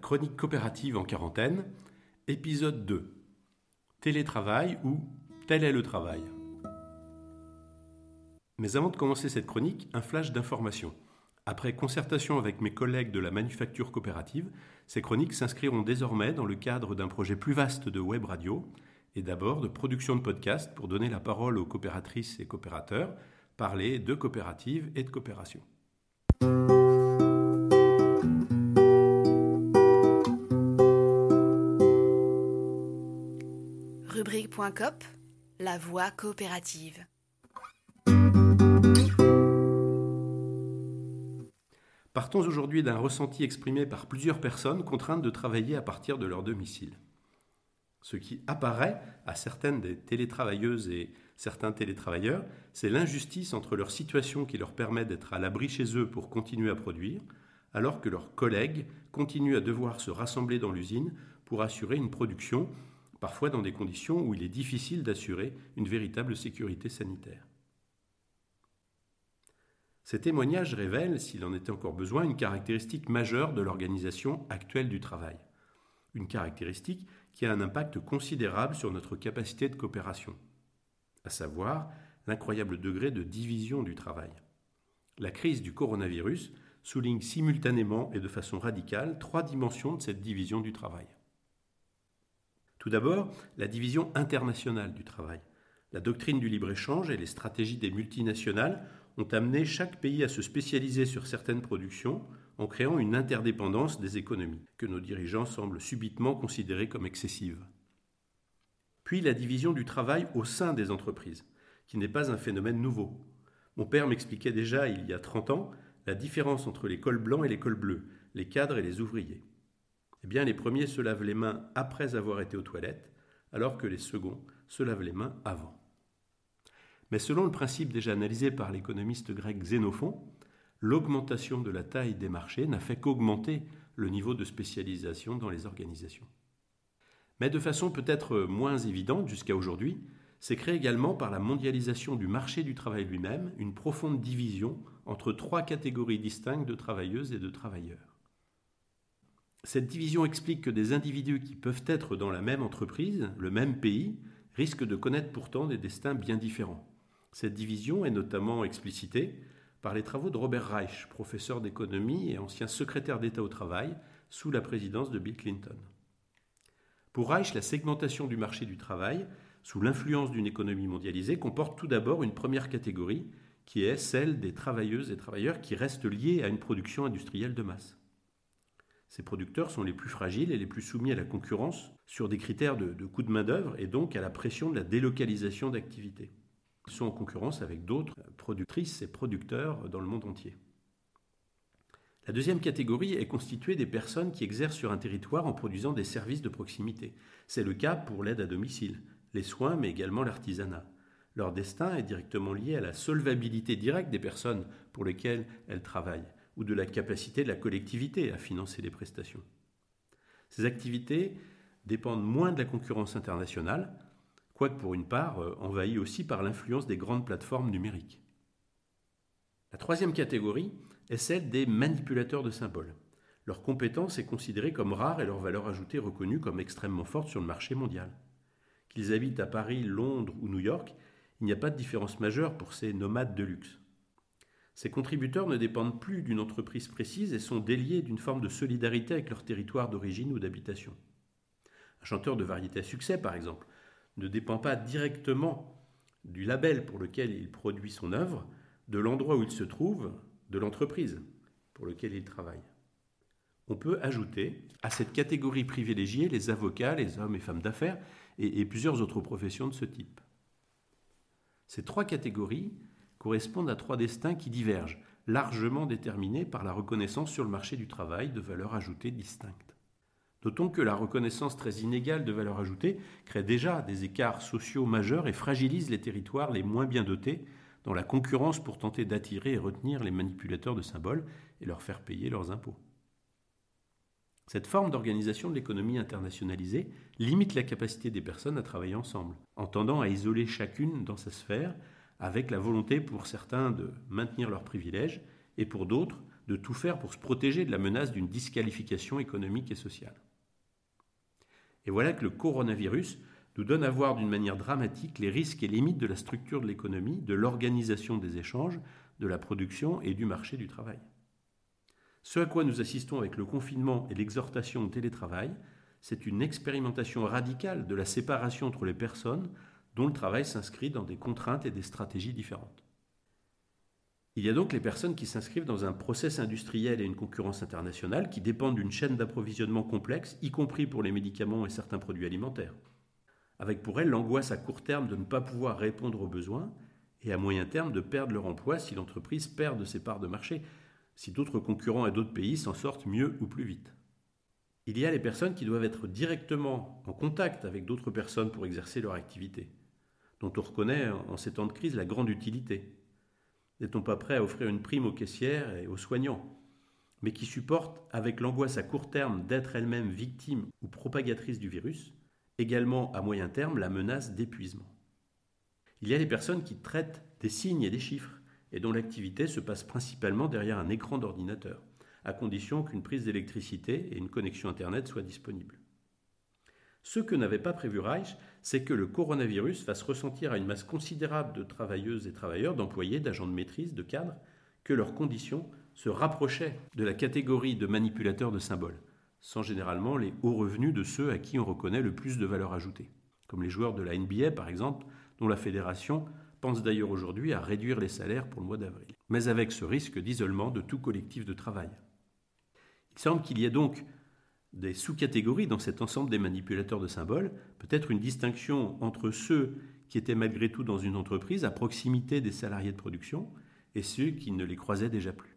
chronique coopérative en quarantaine, épisode 2. Télétravail ou tel est le travail? Mais avant de commencer cette chronique, un flash d'information. Après concertation avec mes collègues de la manufacture coopérative, ces chroniques s'inscriront désormais dans le cadre d'un projet plus vaste de web radio et d'abord de production de podcasts pour donner la parole aux coopératrices et coopérateurs, parler de coopératives et de coopération. La voix coopérative. Partons aujourd'hui d'un ressenti exprimé par plusieurs personnes contraintes de travailler à partir de leur domicile. Ce qui apparaît à certaines des télétravailleuses et certains télétravailleurs, c'est l'injustice entre leur situation qui leur permet d'être à l'abri chez eux pour continuer à produire, alors que leurs collègues continuent à devoir se rassembler dans l'usine pour assurer une production, parfois dans des conditions où il est difficile d'assurer une véritable sécurité sanitaire. Ces témoignages révèlent, s'il en était encore besoin, une caractéristique majeure de l'organisation actuelle du travail. Une caractéristique qui a un impact considérable sur notre capacité de coopération, à savoir l'incroyable degré de division du travail. La crise du coronavirus souligne simultanément et de façon radicale trois dimensions de cette division du travail. Tout d'abord, la division internationale du travail. La doctrine du libre-échange et les stratégies des multinationales ont amené chaque pays à se spécialiser sur certaines productions en créant une interdépendance des économies, que nos dirigeants semblent subitement considérer comme excessive. Puis la division du travail au sein des entreprises, qui n'est pas un phénomène nouveau. Mon père m'expliquait déjà il y a 30 ans la différence entre les cols blancs et les cols bleus, les cadres et les ouvriers. Eh bien, les premiers se lavent les mains après avoir été aux toilettes, alors que les seconds se lavent les mains avant. Mais selon le principe déjà analysé par l'économiste grec Xénophon, l'augmentation de la taille des marchés n'a fait qu'augmenter le niveau de spécialisation dans les organisations. Mais de façon peut-être moins évidente jusqu'à aujourd'hui, s'est créée également par la mondialisation du marché du travail lui-même une profonde division entre trois catégories distinctes de travailleuses et de travailleurs. Cette division explique que des individus qui peuvent être dans la même entreprise, le même pays, risquent de connaître pourtant des destins bien différents. Cette division est notamment explicitée par les travaux de Robert Reich, professeur d'économie et ancien secrétaire d'État au travail sous la présidence de Bill Clinton. Pour Reich, la segmentation du marché du travail, sous l'influence d'une économie mondialisée, comporte tout d'abord une première catégorie, qui est celle des travailleuses et travailleurs qui restent liés à une production industrielle de masse. Ces producteurs sont les plus fragiles et les plus soumis à la concurrence sur des critères de, de coût de main-d'œuvre et donc à la pression de la délocalisation d'activités sont en concurrence avec d'autres productrices et producteurs dans le monde entier. La deuxième catégorie est constituée des personnes qui exercent sur un territoire en produisant des services de proximité. C'est le cas pour l'aide à domicile, les soins, mais également l'artisanat. Leur destin est directement lié à la solvabilité directe des personnes pour lesquelles elles travaillent, ou de la capacité de la collectivité à financer les prestations. Ces activités dépendent moins de la concurrence internationale, quoique pour une part euh, envahi aussi par l'influence des grandes plateformes numériques. La troisième catégorie est celle des manipulateurs de symboles. Leur compétence est considérée comme rare et leur valeur ajoutée reconnue comme extrêmement forte sur le marché mondial. Qu'ils habitent à Paris, Londres ou New York, il n'y a pas de différence majeure pour ces nomades de luxe. Ces contributeurs ne dépendent plus d'une entreprise précise et sont déliés d'une forme de solidarité avec leur territoire d'origine ou d'habitation. Un chanteur de variété à succès, par exemple, ne dépend pas directement du label pour lequel il produit son œuvre, de l'endroit où il se trouve, de l'entreprise pour laquelle il travaille. On peut ajouter à cette catégorie privilégiée les avocats, les hommes et femmes d'affaires et, et, plusieurs autres professions de ce type. Ces trois catégories correspondent à trois destins qui divergent, largement déterminés par la reconnaissance sur le marché du travail de valeurs ajoutées distinctes. Notons que la reconnaissance très inégale de valeur ajoutée crée déjà des écarts sociaux majeurs et fragilise les territoires les moins bien dotés dans la concurrence pour tenter d'attirer et retenir les manipulateurs de symboles et leur faire payer leurs impôts. Cette forme d'organisation de l'économie internationalisée limite la capacité des personnes à travailler ensemble, en tendant à isoler chacune dans sa sphère, avec la volonté pour certains de maintenir leurs privilèges et pour d'autres de tout faire pour se protéger de la menace d'une disqualification économique et sociale. Et voilà que le coronavirus nous donne à voir d'une manière dramatique les risques et limites de la structure de l'économie, de l'organisation des échanges, de la production et du marché du travail. Ce à quoi nous assistons avec le confinement et l'exhortation au télétravail, c'est une expérimentation radicale de la séparation entre les personnes dont le travail s'inscrit dans des contraintes et des stratégies différentes. Il y a donc les personnes qui s'inscrivent dans un process industriel et une concurrence internationale qui dépendent d'une chaîne d'approvisionnement complexe, y compris pour les médicaments et certains produits alimentaires. Avec pour elles l'angoisse à court terme de ne pas pouvoir répondre aux besoins et à moyen terme de perdre leur emploi si l'entreprise perd de ses parts de marché, si d'autres concurrents et d'autres pays s'en sortent mieux ou plus vite. Il y a les personnes qui doivent être directement en contact avec d'autres personnes pour exercer leur activité, dont on reconnaît en ces temps de crise la grande utilité n'est-on pas prêt à offrir une prime aux caissières et aux soignants mais qui supportent, avec l'angoisse à court terme d'être elles-mêmes victimes ou propagatrices du virus, également à moyen terme la menace d'épuisement? Il y a les personnes qui traitent des signes et des chiffres, et dont l'activité se passe principalement derrière un écran d'ordinateur, à condition qu'une prise d'électricité et une connexion Internet soient disponibles. Ce que n'avait pas prévu Reich, c'est que le coronavirus fasse ressentir à une masse considérable de travailleuses et travailleurs, d'employés, d'agents de maîtrise, de cadres, que leurs conditions se rapprochaient de la catégorie de manipulateurs de symboles, sans généralement les hauts revenus de ceux à qui on reconnaît le plus de valeur ajoutée, comme les joueurs de la NBA par exemple, dont la fédération pense d'ailleurs aujourd'hui à réduire les salaires pour le mois d'avril, mais avec ce risque d'isolement de tout collectif de travail. Il semble qu'il y ait donc des sous-catégories dans cet ensemble des manipulateurs de symboles, peut-être une distinction entre ceux qui étaient malgré tout dans une entreprise à proximité des salariés de production et ceux qui ne les croisaient déjà plus.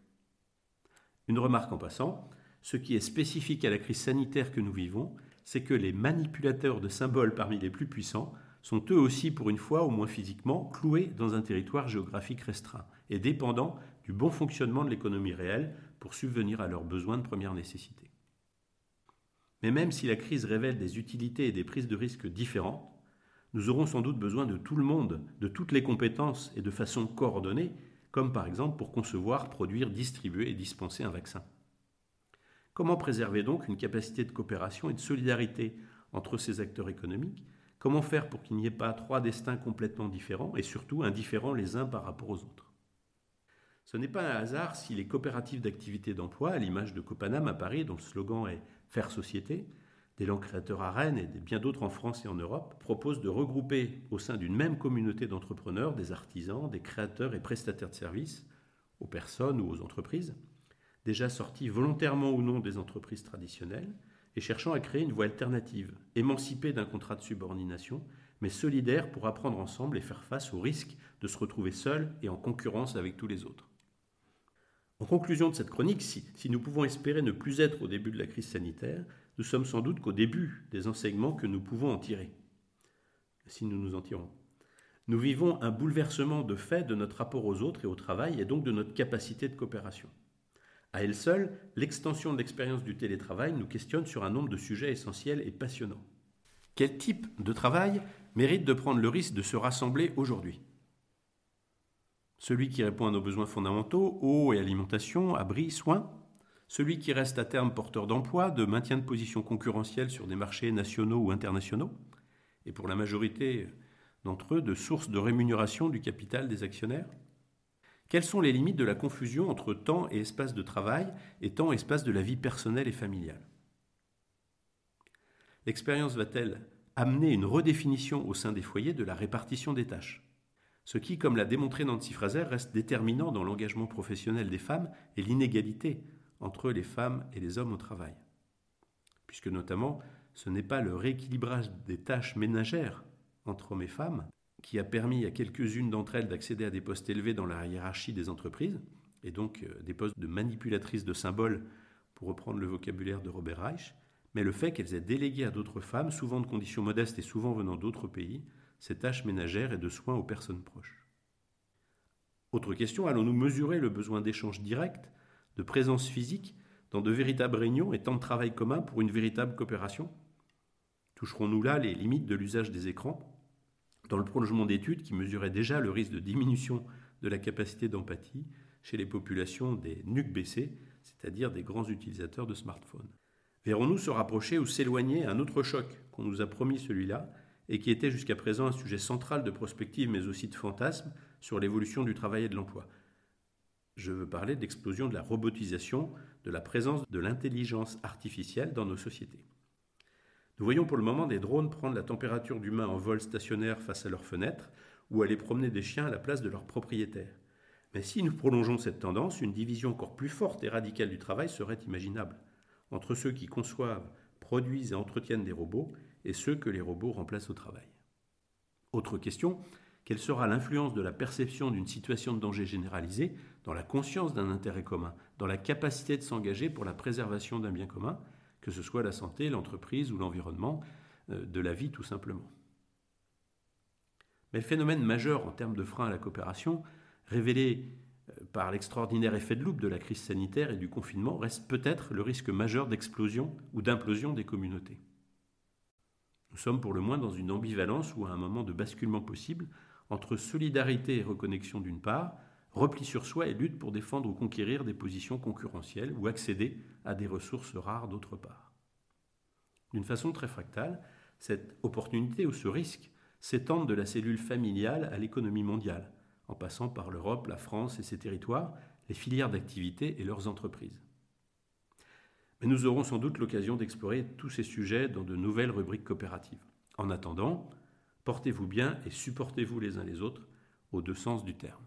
Une remarque en passant, ce qui est spécifique à la crise sanitaire que nous vivons, c'est que les manipulateurs de symboles parmi les plus puissants sont eux aussi, pour une fois, au moins physiquement, cloués dans un territoire géographique restreint et dépendants du bon fonctionnement de l'économie réelle pour subvenir à leurs besoins de première nécessité. Mais même si la crise révèle des utilités et des prises de risques différentes, nous aurons sans doute besoin de tout le monde, de toutes les compétences et de façon coordonnée, comme par exemple pour concevoir, produire, distribuer et dispenser un vaccin. Comment préserver donc une capacité de coopération et de solidarité entre ces acteurs économiques? Comment faire pour qu'il n'y ait pas trois destins complètement différents et surtout indifférents les uns par rapport aux autres? Ce n'est pas un hasard si les coopératives d'activité d'emploi, à l'image de Copanam à Paris, dont le slogan est Faire Société, des langues créateurs à Rennes et bien d'autres en France et en Europe, proposent de regrouper au sein d'une même communauté d'entrepreneurs des artisans, des créateurs et prestataires de services aux personnes ou aux entreprises, déjà sortis volontairement ou non des entreprises traditionnelles et cherchant à créer une voie alternative, émancipée d'un contrat de subordination, mais solidaire pour apprendre ensemble et faire face au risque de se retrouver seul et en concurrence avec tous les autres. En conclusion de cette chronique, si, nous pouvons espérer ne plus être au début de la crise sanitaire, nous sommes sans doute qu'au début des enseignements que nous pouvons en tirer, si nous nous en tirons. Nous vivons un bouleversement de fait de notre rapport aux autres et au travail et donc de notre capacité de coopération. À elle seule, l'extension de l'expérience du télétravail nous questionne sur un nombre de sujets essentiels et passionnants. Quel type de travail mérite de prendre le risque de se rassembler aujourd'hui? Celui qui répond à nos besoins fondamentaux, eau et alimentation, abri, soins, celui qui reste à terme porteur d'emploi, de maintien de position concurrentielle sur des marchés nationaux ou internationaux, et pour la majorité d'entre eux de source de rémunération du capital des actionnaires. Quelles sont les limites de la confusion entre temps et espace de travail et temps et espace de la vie personnelle et familiale? L'expérience va-t-elle amener une redéfinition au sein des foyers de la répartition des tâches? Ce qui, comme l'a démontré Nancy Fraser, reste déterminant dans l'engagement professionnel des femmes et l'inégalité entre les femmes et les hommes au travail. Puisque notamment, ce n'est pas le rééquilibrage des tâches ménagères entre hommes et femmes qui a permis à quelques-unes d'entre elles d'accéder à des postes élevés dans la hiérarchie des entreprises, et donc euh, des postes de manipulatrices de symboles, pour reprendre le vocabulaire de Robert Reich, mais le fait qu'elles aient délégué à d'autres femmes, souvent de conditions modestes et souvent venant d'autres pays, ces tâches ménagères et de soins aux personnes proches. Autre question, allons-nous mesurer le besoin d'échanges directs, de présence physique, dans de véritables réunions et temps de travail commun pour une véritable coopération? Toucherons-nous là les limites de l'usage des écrans? Dans le prolongement d'études qui mesuraient déjà le risque de diminution de la capacité d'empathie chez les populations des NUC-BC, c'est-à-dire des grands utilisateurs de smartphones. Verrons-nous se rapprocher ou s'éloigner un autre choc qu'on nous a promis celui-là et qui était jusqu'à présent un sujet central de prospective mais aussi de fantasme sur l'évolution du travail et de l'emploi Je veux parler de l'explosion de la robotisation, de la présence de l'intelligence artificielle dans nos sociétés. Nous voyons pour le moment des drones prendre la température d'humains en vol stationnaire face à leurs fenêtres ou aller promener des chiens à la place de leurs propriétaires. Mais si nous prolongeons cette tendance, une division encore plus forte et radicale du travail serait imaginable, entre ceux qui conçoivent, produisent et entretiennent des robots et ceux que les robots remplacent au travail. Autre question, quelle sera l'influence de la perception d'une situation de danger généralisée dans la conscience d'un intérêt commun, dans la capacité de s'engager pour la préservation d'un bien commun, que ce soit la santé, l'entreprise ou l'environnement, euh, de la vie tout simplement? Mais le phénomène majeur en termes de frein à la coopération, révélé par l'extraordinaire effet de loupe de la crise sanitaire et du confinement, reste peut-être le risque majeur d'explosion ou d'implosion des communautés. Nous sommes pour le moins dans une ambivalence ou à un moment de basculement possible entre solidarité et reconnexion d'une part, repli sur soi et lutte pour défendre ou conquérir des positions concurrentielles ou accéder à des ressources rares d'autre part. D'une façon très fractale, cette opportunité ou ce risque s'étendent de la cellule familiale à l'économie mondiale, en passant par l'Europe, la France et ses territoires, les filières d'activité et leurs entreprises. Mais nous aurons sans doute l'occasion d'explorer tous ces sujets dans de nouvelles rubriques coopératives. En attendant, portez-vous bien et supportez-vous les uns les autres, aux deux sens du terme.